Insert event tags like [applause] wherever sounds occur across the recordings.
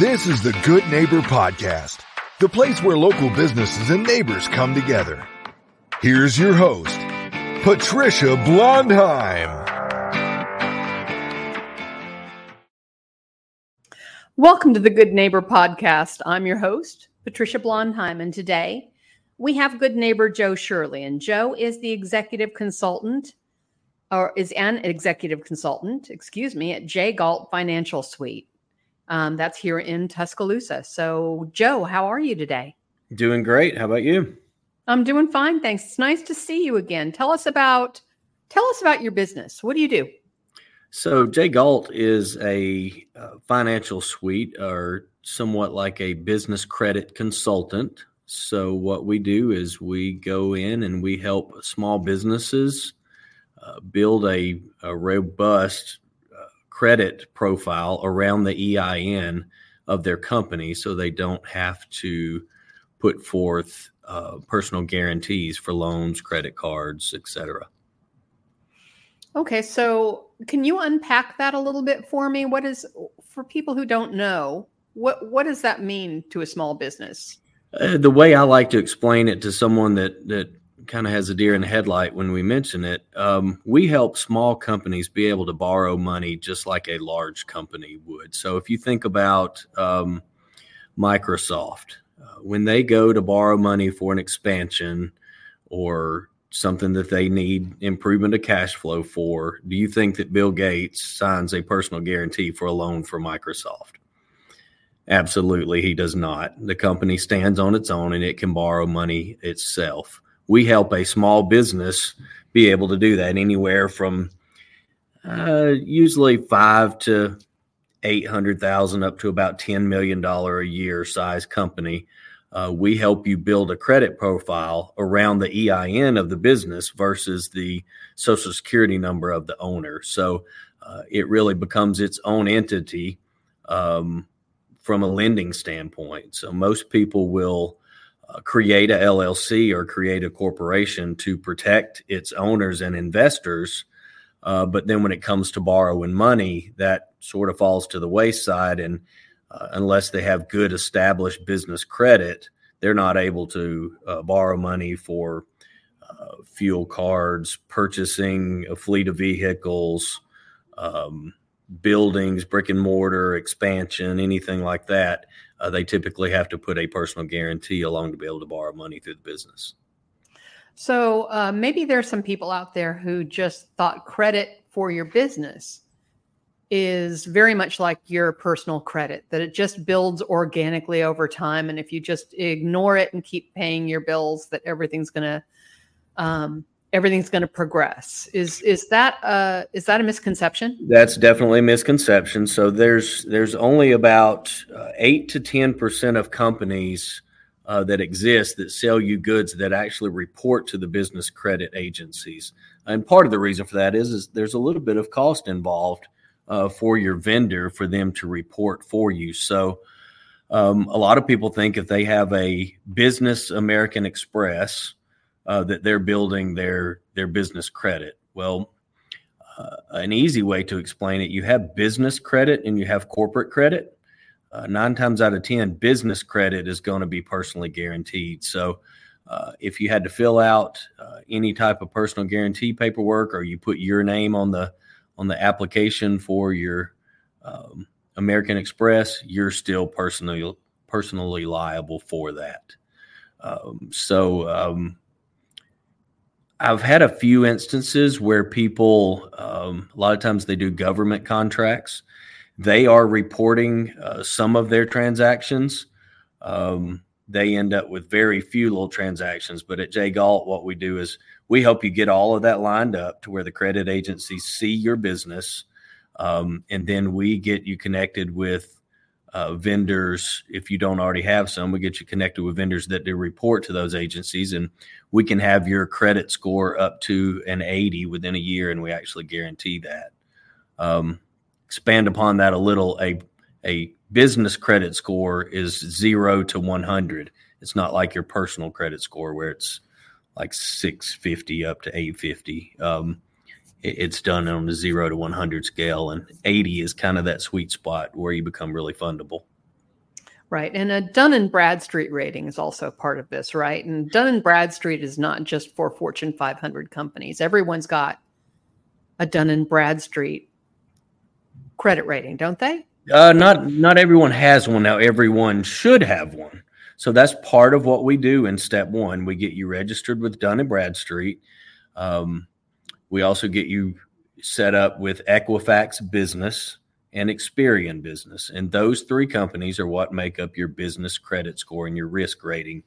This is the Good Neighbor Podcast, the place where local businesses and neighbors come together. Here's your host, Patricia Blondheim. Welcome to the Good Neighbor Podcast. I'm your host, Patricia Blondheim, and today we have good neighbor Joe Shirley. And Joe is the executive consultant, or is an executive consultant, excuse me, at J. Galt Financial Suite. Um, that's here in Tuscaloosa. So, Joe, how are you today? Doing great. How about you? I'm doing fine, thanks. It's nice to see you again. Tell us about tell us about your business. What do you do? So, J Galt is a uh, financial suite or somewhat like a business credit consultant. So, what we do is we go in and we help small businesses uh, build a, a robust credit profile around the EIN of their company so they don't have to put forth uh, personal guarantees for loans, credit cards, etc. Okay, so can you unpack that a little bit for me? What is for people who don't know, what what does that mean to a small business? Uh, the way I like to explain it to someone that that kind of has a deer in the headlight when we mention it. Um, we help small companies be able to borrow money just like a large company would. So if you think about um, Microsoft, uh, when they go to borrow money for an expansion or something that they need improvement of cash flow for, do you think that Bill Gates signs a personal guarantee for a loan for Microsoft? Absolutely, he does not. The company stands on its own and it can borrow money itself we help a small business be able to do that anywhere from uh, usually five to eight hundred thousand up to about ten million dollar a year size company. Uh, we help you build a credit profile around the EIN of the business versus the social security number of the owner. So uh, it really becomes its own entity um, from a lending standpoint. So most people will create a LLC or create a corporation to protect its owners and investors. Uh, but then when it comes to borrowing money, that sort of falls to the wayside. And uh, unless they have good established business credit, they're not able to uh, borrow money for uh, fuel cards, purchasing a fleet of vehicles, um, buildings, brick and mortar, expansion, anything like that uh, they typically have to put a personal guarantee along to be able to borrow money through the business. So uh, maybe there's some people out there who just thought credit for your business is very much like your personal credit, that it just builds organically over time. And if you just ignore it and keep paying your bills, that everything's going to um, everything's going to progress. Is is that uh is that a misconception? That's definitely a misconception. So there's there's only about uh, eight to ten percent of companies uh, that exist that sell you goods that actually report to the business credit agencies. And part of the reason for that is is there's a little bit of cost involved uh, for your vendor for them to report for you. So. Um, a lot of people think if they have a business American Express, uh, that they're building their their business credit. Well, uh, an easy way to explain it: you have business credit and you have corporate credit. Uh, nine times out of ten, business credit is going to be personally guaranteed. So, uh, if you had to fill out uh, any type of personal guarantee paperwork, or you put your name on the on the application for your um, American Express, you're still personally personally liable for that. Um, so um, I've had a few instances where people, um, a lot of times they do government contracts. They are reporting uh, some of their transactions. Um, they end up with very few little transactions. But at J Galt, what we do is we help you get all of that lined up to where the credit agencies see your business. Um, and then we get you connected with uh, vendors. If you don't already have some, we get you connected with vendors that do report to those agencies, and we can have your credit score up to an 80 within a year, and we actually guarantee that. Um, expand upon that a little. A a business credit score is zero to 100. It's not like your personal credit score where it's like 650 up to 850. Um, it's done on a zero to 100 scale, and 80 is kind of that sweet spot where you become really fundable. Right. And a Dun and Bradstreet rating is also part of this, right? And Dun and Bradstreet is not just for Fortune 500 companies. Everyone's got a Dun and Bradstreet credit rating, don't they? Uh, not not everyone has one now. Everyone should have one. So that's part of what we do in step one. We get you registered with Dun and Bradstreet. Um, we also get you set up with Equifax Business and Experian Business. And those three companies are what make up your business credit score and your risk rating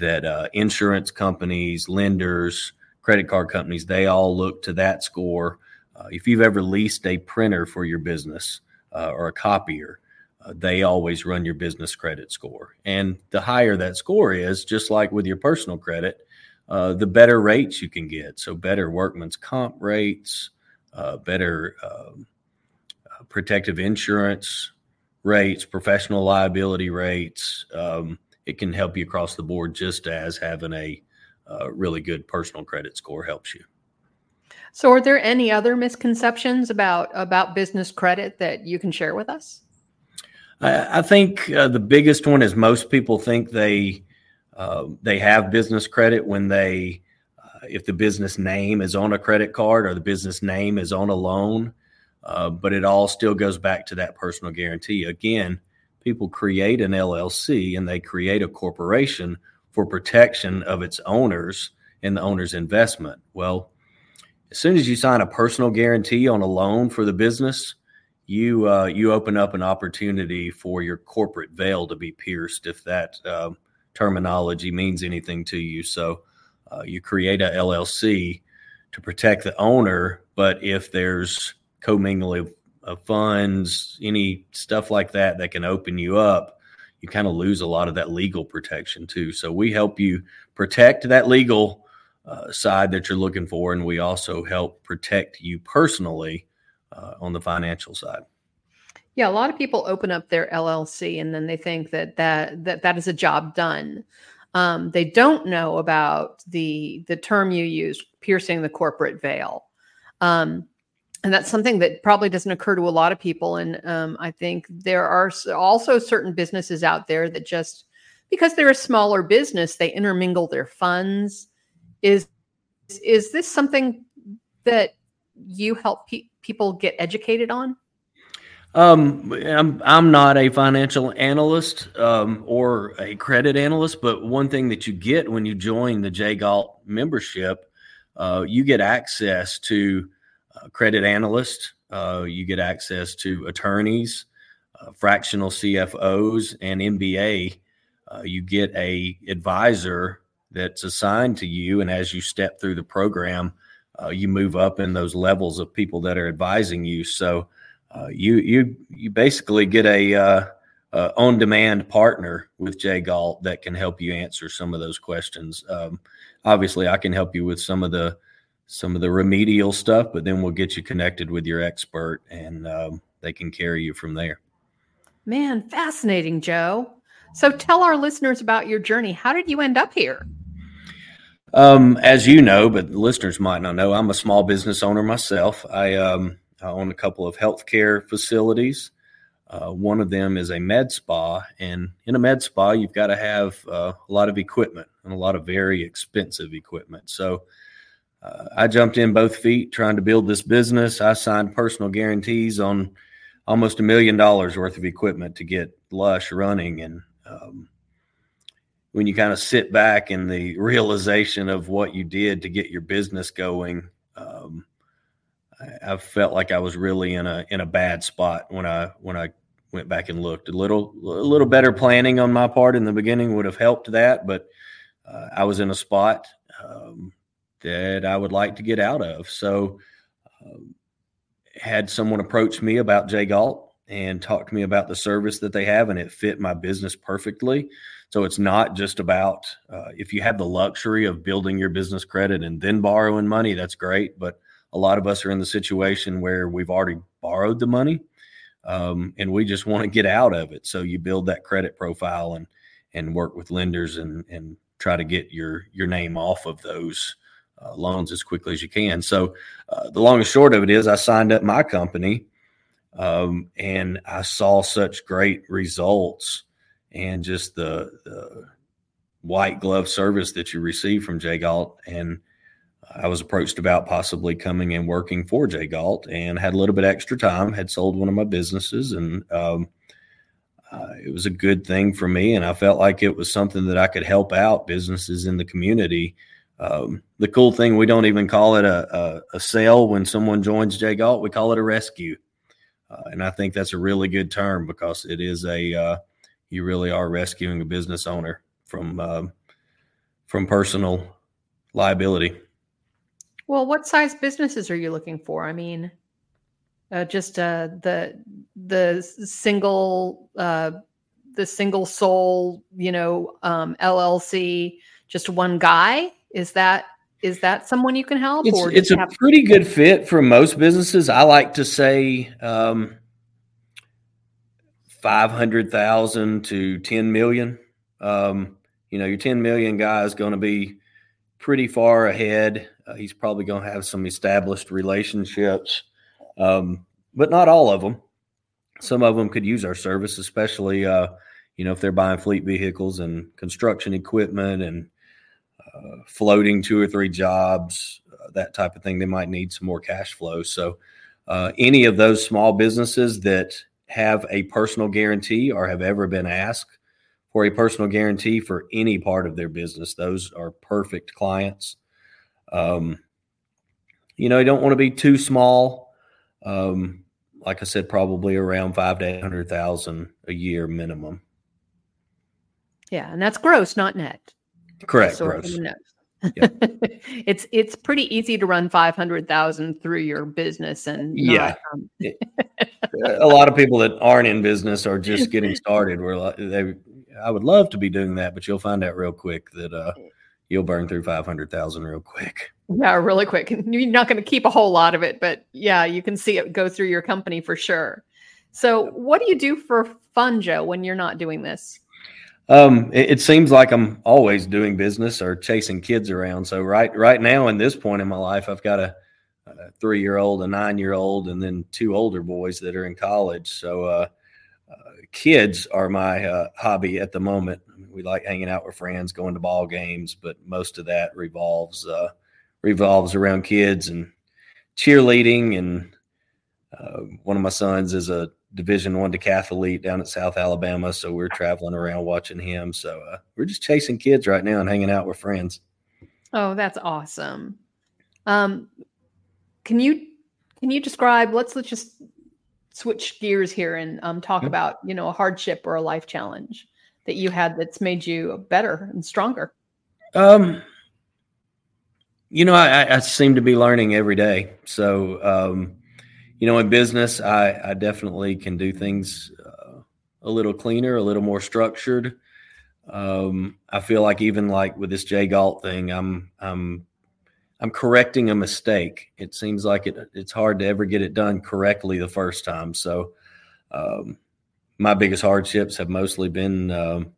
that uh, insurance companies, lenders, credit card companies, they all look to that score. Uh, if you've ever leased a printer for your business uh, or a copier, uh, they always run your business credit score. And the higher that score is, just like with your personal credit, uh, the better rates you can get. So, better workman's comp rates, uh, better um, protective insurance rates, professional liability rates. Um, it can help you across the board, just as having a uh, really good personal credit score helps you. So, are there any other misconceptions about about business credit that you can share with us? I, I think uh, the biggest one is most people think they uh, they have business credit when they uh, if the business name is on a credit card or the business name is on a loan. Uh, but it all still goes back to that personal guarantee. Again, people create an LLC and they create a corporation for protection of its owners and the owner's investment. Well, as soon as you sign a personal guarantee on a loan for the business, you uh, you open up an opportunity for your corporate veil to be pierced if that uh, terminology means anything to you. So uh, you create a LLC to protect the owner, but if there's commingling of funds, any stuff like that that can open you up, you kind of lose a lot of that legal protection too. So we help you protect that legal uh, side that you're looking for, and we also help protect you personally uh, on the financial side. Yeah, a lot of people open up their LLC and then they think that that that, that is a job done. Um, they don't know about the the term you use, piercing the corporate veil. Um, and that's something that probably doesn't occur to a lot of people and um, i think there are also certain businesses out there that just because they're a smaller business they intermingle their funds is is this something that you help pe- people get educated on um, I'm I'm not a financial analyst um, or a credit analyst, but one thing that you get when you join the J Galt membership, uh, you get access to credit analysts, Uh, you get access to attorneys, uh, fractional CFOs, and MBA. Uh, you get a advisor that's assigned to you, and as you step through the program, uh, you move up in those levels of people that are advising you. So uh, you you you basically get a uh, on demand partner with J Galt that can help you answer some of those questions. Um, obviously, I can help you with some of the some of the remedial stuff, but then we'll get you connected with your expert and um, they can carry you from there. Man, fascinating, Joe. So tell our listeners about your journey. How did you end up here? Um, as you know, but listeners might not know, I'm a small business owner myself. I, um, I own a couple of healthcare facilities. Uh, one of them is a med spa, and in a med spa, you've got to have uh, a lot of equipment and a lot of very expensive equipment. So uh, I jumped in both feet trying to build this business. I signed personal guarantees on almost a million dollars worth of equipment to get Lush running. And um, when you kind of sit back in the realization of what you did to get your business going, um, I, felt like I was really in a in a bad spot when I when I went back and looked. A little a little better planning on my part in the beginning would have helped that, but uh, I was in a spot. Um, that I would like to get out of. So, um, had someone approach me about J Galt and talk to me about the service that they have, and it fit my business perfectly. So it's not just about uh, if you have the luxury of building your business credit and then borrowing money, that's great. But a lot of us are in the situation where we've already borrowed the money, um, and we just want to get out of it. So you build that credit profile and and work with lenders and and try to get your your name off of those uh, loans as quickly as you can. So uh, the long and short of it is, I signed up my company, um, and I saw such great results and just the, the white glove service that you receive from J Galt. And I was approached about possibly coming and working for J Galt and had a little bit extra time, had sold one of my businesses, and um, uh, it was a good thing for me. And I felt like it was something that I could help out businesses in the community. Um, the cool thing, we don't even call it a, a, a sale when someone joins J Galt, we call it a rescue. Uh, and I think that's a really good term because it is a, uh, you really are rescuing a business owner from, um, from personal liability. Well, what size businesses are you looking for? I mean, uh, just uh, the the single uh, the single soul, you know, um, LLC, just one guy. Is that is that someone you can help? It's, or it's a have- pretty good fit for most businesses. I like to say um, five hundred thousand to ten million. Um, you know, your ten million guy is going to be pretty far ahead. Uh, he's probably going to have some established relationships, um, but not all of them. Some of them could use our service, especially uh, you know if they're buying fleet vehicles and construction equipment and uh, floating two or three jobs, uh, that type of thing. They might need some more cash flow. So, uh, any of those small businesses that have a personal guarantee or have ever been asked for a personal guarantee for any part of their business. Those are perfect clients. Um, you know, you don't want to be too small. Um, like I said, probably around five to eight hundred thousand a year minimum. Yeah, and that's gross, not net. Correct, so gross. Yep. [laughs] it's it's pretty easy to run five hundred thousand through your business, and yeah, um... a lot of people that aren't in business are just getting started. Where they I would love to be doing that, but you'll find out real quick that uh, you'll burn through 500,000 real quick. Yeah, really quick. [laughs] You're not going to keep a whole lot of it, but yeah, you can see it go through your company for sure. So, what do you do for fun, Joe, when you're not doing this? Um, it, it, seems like I'm always doing business or chasing kids around. So right, right now in this point in my life, I've got a, a three-year-old, a nine-year-old, and then two older boys that are in college. So uh, kids are my uh, hobby at the moment. We like hanging out with friends, going to ball games, but most of that revolves uh, revolves around kids and cheerleading. And uh, one of my sons is a Division One decathlete down at South Alabama, so we're traveling around watching him. So uh, we're just chasing kids right now and hanging out with friends. Oh, that's awesome. Um, can you can you describe? Let's let's just switch gears here and um, talk about you know a hardship or a life challenge that you had that's made you better and stronger um you know i, I seem to be learning every day so um you know in business i i definitely can do things uh, a little cleaner a little more structured um i feel like even like with this J Galt thing i'm i'm I'm correcting a mistake. It seems like it, it's hard to ever get it done correctly the first time. So, um, my biggest hardships have mostly been um,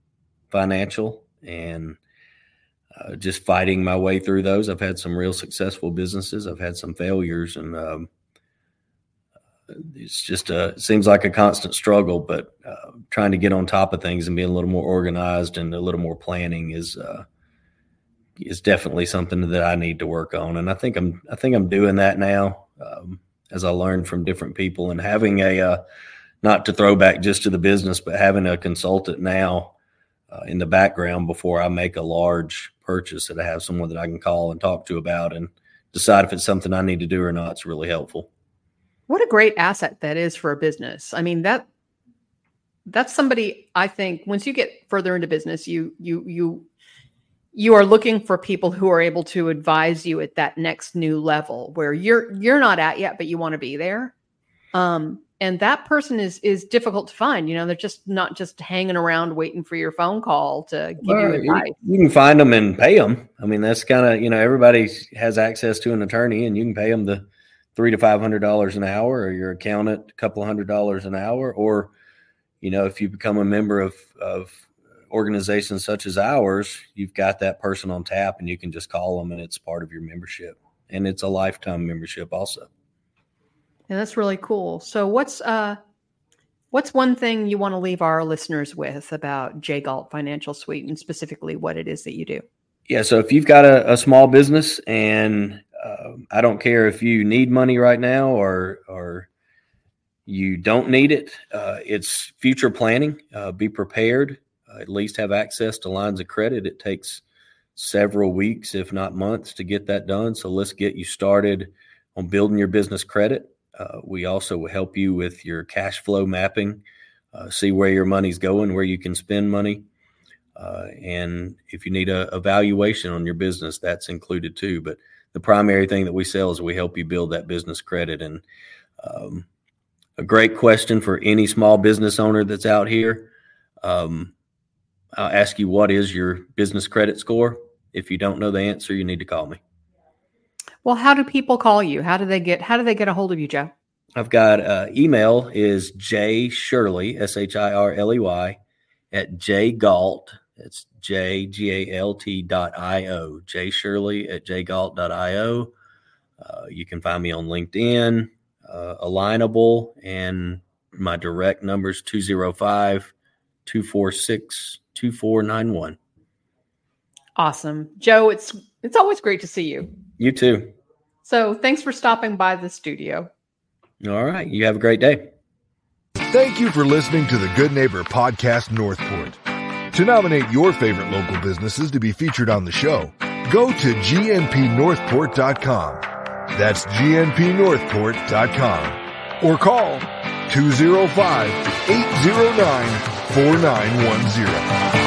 financial and uh, just fighting my way through those. I've had some real successful businesses. I've had some failures, and um, it's just a, it seems like a constant struggle. But uh, trying to get on top of things and being a little more organized and a little more planning is uh, is definitely something that I need to work on, and I think I'm I think I'm doing that now um, as I learn from different people and having a uh, not to throw back just to the business, but having a consultant now uh, in the background before I make a large purchase that I have someone that I can call and talk to about and decide if it's something I need to do or not. It's really helpful. What a great asset that is for a business. I mean that that's somebody I think once you get further into business, you you you you are looking for people who are able to advise you at that next new level where you're you're not at yet but you want to be there um, and that person is is difficult to find you know they're just not just hanging around waiting for your phone call to give well, you advice you, can find them and pay them i mean that's kind of you know everybody has access to an attorney and you can pay them the three to five hundred dollars an hour or your accountant a couple of hundred dollars an hour or you know if you become a member of of organizations such as ours, you've got that person on tap and you can just call them and it's part of your membership. And it's a lifetime membership also. And that's really cool. So what's uh What's one thing you want to leave our listeners with about J Galt Financial Suite and specifically what it is that you do? Yeah, so if you've got a, a small business and uh, I don't care if you need money right now or or you don't need it, uh, it's future planning. Uh, be prepared. Uh, at least have access to lines of credit. It takes several weeks, if not months, to get that done. So let's get you started on building your business credit. Uh, we also help you with your cash flow mapping, uh, see where your money's going, where you can spend money. Uh, and if you need a evaluation on your business, that's included too. But the primary thing that we sell is we help you build that business credit. And um, a great question for any small business owner that's out here. Um, I'll ask you, what is your business credit score? If you don't know the answer, you need to call me. Well, how do people call you? How do they get how do they get a hold of you, Joe? I've got uh, email is J Shirley S H I R L E Y at J Galt. It's J G A L T dot I O. J Shirley at J Galt dot I O. Uh, you can find me on LinkedIn, uh, Alignable, and my direct number is 205 246 2491. Awesome. Joe, it's it's always great to see you. You too. So thanks for stopping by the studio. All right. You have a great day. Thank you for listening to the Good Neighbor Podcast Northport. To nominate your favorite local businesses to be featured on the show, go to gnpnorthport.com. That's gnpnorthport.com. Or call 205 809 4910.